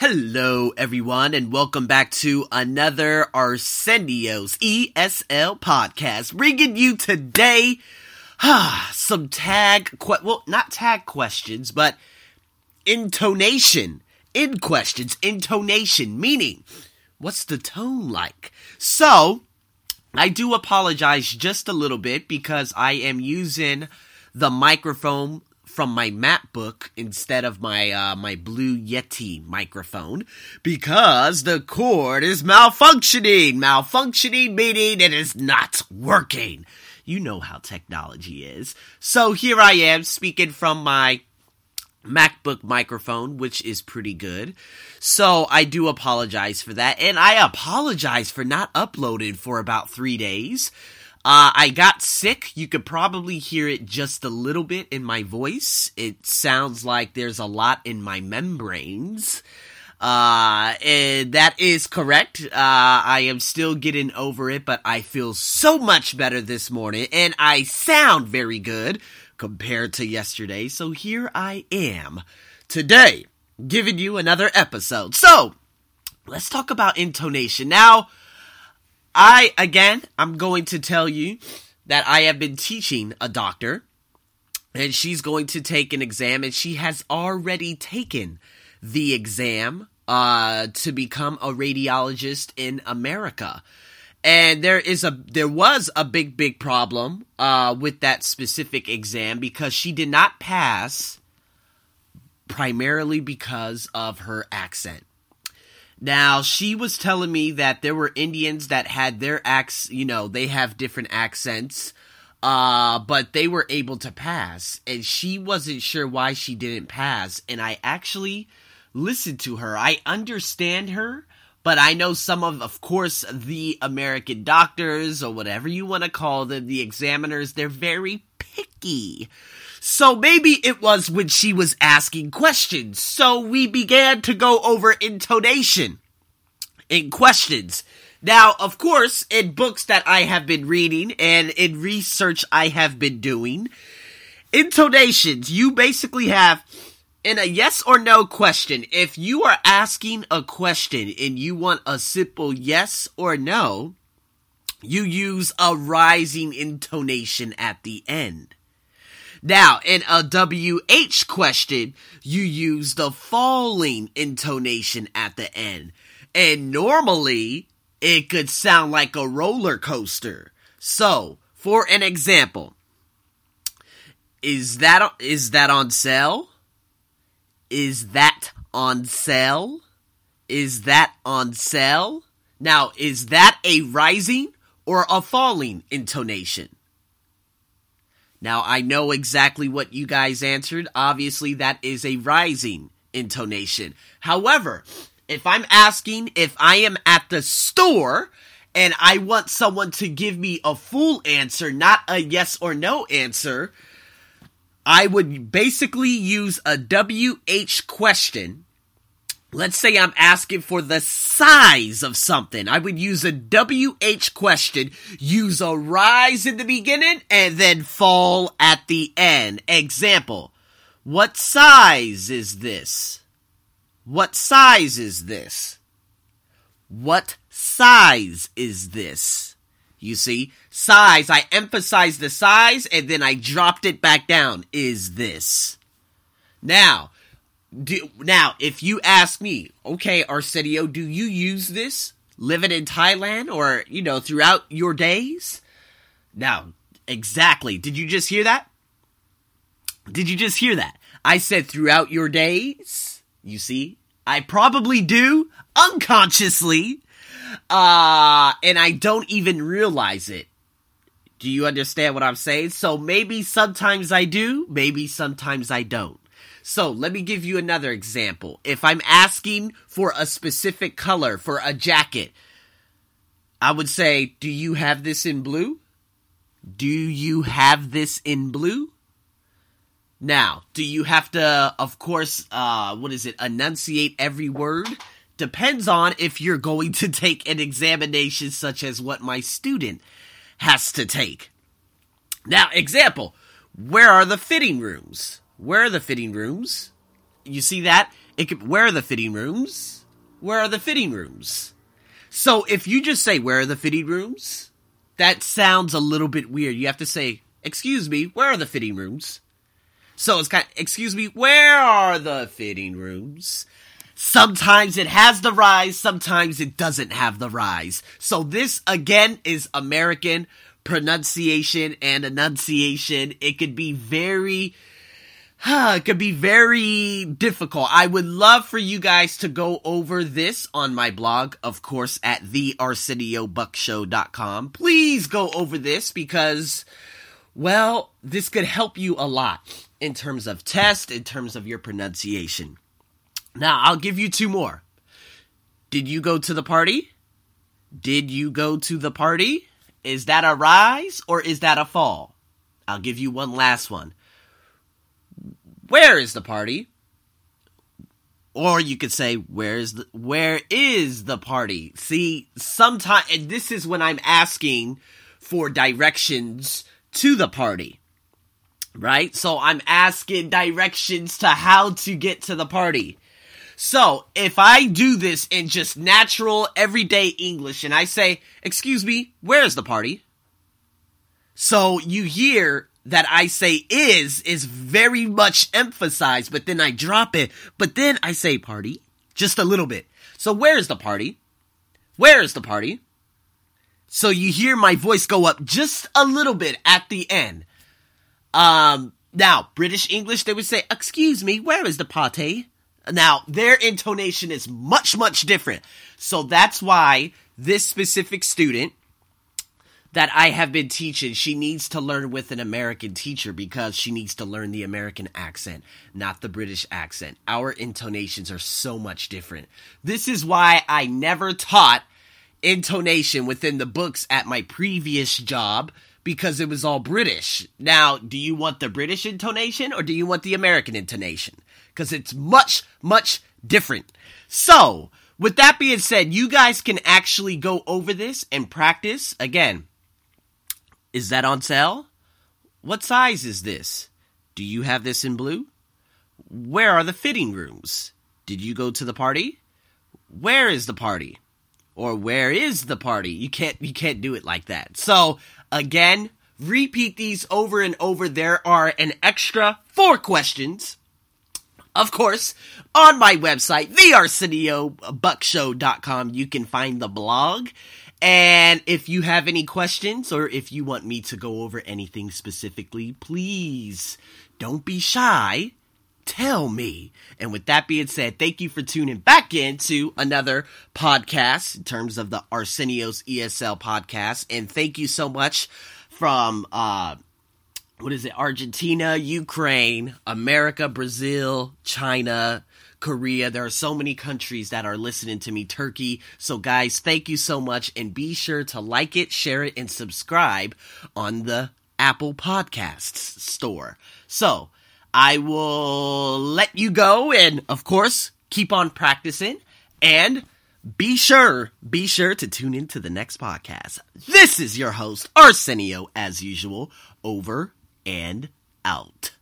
Hello, everyone, and welcome back to another Arsenio's ESL podcast, bringing you today some tag, que- well, not tag questions, but intonation in questions, intonation, meaning what's the tone like? So, I do apologize just a little bit because I am using the microphone from my MacBook instead of my uh, my Blue Yeti microphone because the cord is malfunctioning. Malfunctioning meaning it is not working. You know how technology is. So here I am speaking from my MacBook microphone, which is pretty good. So I do apologize for that. And I apologize for not uploading for about three days. Uh, I got sick. You could probably hear it just a little bit in my voice. It sounds like there's a lot in my membranes. Uh, and that is correct. Uh, I am still getting over it, but I feel so much better this morning and I sound very good compared to yesterday. So here I am today giving you another episode. So let's talk about intonation. Now, I, again, I'm going to tell you that I have been teaching a doctor and she's going to take an exam and she has already taken the exam uh, to become a radiologist in America. And there is a there was a big big problem uh, with that specific exam because she did not pass primarily because of her accent. Now, she was telling me that there were Indians that had their acts, you know, they have different accents, uh, but they were able to pass, and she wasn't sure why she didn't pass, and I actually listened to her. I understand her, but I know some of, of course, the American doctors, or whatever you want to call them, the examiners, they're very picky. So maybe it was when she was asking questions. So we began to go over intonation in questions. Now, of course, in books that I have been reading and in research I have been doing, intonations, you basically have in a yes or no question, if you are asking a question and you want a simple yes or no, you use a rising intonation at the end. Now, in a WH question, you use the falling intonation at the end. And normally, it could sound like a roller coaster. So, for an example, is that is that on sale? Is that on sale? Is that on sale? Now, is that a rising or a falling intonation? Now, I know exactly what you guys answered. Obviously, that is a rising intonation. However, if I'm asking if I am at the store and I want someone to give me a full answer, not a yes or no answer, I would basically use a WH question. Let's say I'm asking for the size of something. I would use a WH question, use a rise in the beginning, and then fall at the end. Example. What size is this? What size is this? What size is this? You see, size, I emphasized the size and then I dropped it back down. Is this? Now, do, now, if you ask me, okay, Arsenio, do you use this living in Thailand or, you know, throughout your days? Now, exactly. Did you just hear that? Did you just hear that? I said throughout your days. You see, I probably do unconsciously uh, and I don't even realize it. Do you understand what I'm saying? So maybe sometimes I do, maybe sometimes I don't. So let me give you another example. If I'm asking for a specific color for a jacket, I would say, Do you have this in blue? Do you have this in blue? Now, do you have to, of course, uh, what is it, enunciate every word? depends on if you're going to take an examination such as what my student has to take. Now, example, where are the fitting rooms? Where are the fitting rooms? You see that? it could, where are the fitting rooms? Where are the fitting rooms? So if you just say, where are the fitting rooms? That sounds a little bit weird. You have to say, excuse me, where are the fitting rooms? So it's kind of, excuse me, where are the fitting rooms? Sometimes it has the rise, sometimes it doesn't have the rise. So this again is American pronunciation and enunciation. It could be very it could be very difficult. I would love for you guys to go over this on my blog, of course, at thearseniobuckshow.com. Please go over this because, well, this could help you a lot in terms of test, in terms of your pronunciation. Now, I'll give you two more. Did you go to the party? Did you go to the party? Is that a rise or is that a fall? I'll give you one last one. Where is the party? Or you could say, where is the, where is the party? See, sometimes, and this is when I'm asking for directions to the party. Right? So I'm asking directions to how to get to the party. So, if I do this in just natural, everyday English and I say, excuse me, where is the party? So you hear that I say is, is very much emphasized, but then I drop it, but then I say party, just a little bit. So where is the party? Where is the party? So you hear my voice go up just a little bit at the end. Um, now, British English, they would say, excuse me, where is the party? Now, their intonation is much, much different. So that's why this specific student that I have been teaching, she needs to learn with an American teacher because she needs to learn the American accent, not the British accent. Our intonations are so much different. This is why I never taught intonation within the books at my previous job because it was all British. Now, do you want the British intonation or do you want the American intonation? because it's much, much different. So, with that being said, you guys can actually go over this and practice. Again, is that on sale? What size is this? Do you have this in blue? Where are the fitting rooms? Did you go to the party? Where is the party? Or where is the party? You can't you can't do it like that. So, again, repeat these over and over. There are an extra 4 questions of course, on my website, thearseniobuckshow.com, you can find the blog. And if you have any questions or if you want me to go over anything specifically, please don't be shy. Tell me. And with that being said, thank you for tuning back in to another podcast in terms of the Arsenio's ESL podcast. And thank you so much from, uh, what is it? Argentina, Ukraine, America, Brazil, China, Korea. There are so many countries that are listening to me, Turkey. So, guys, thank you so much. And be sure to like it, share it, and subscribe on the Apple Podcasts store. So, I will let you go and, of course, keep on practicing. And be sure, be sure to tune into the next podcast. This is your host, Arsenio, as usual, over and out.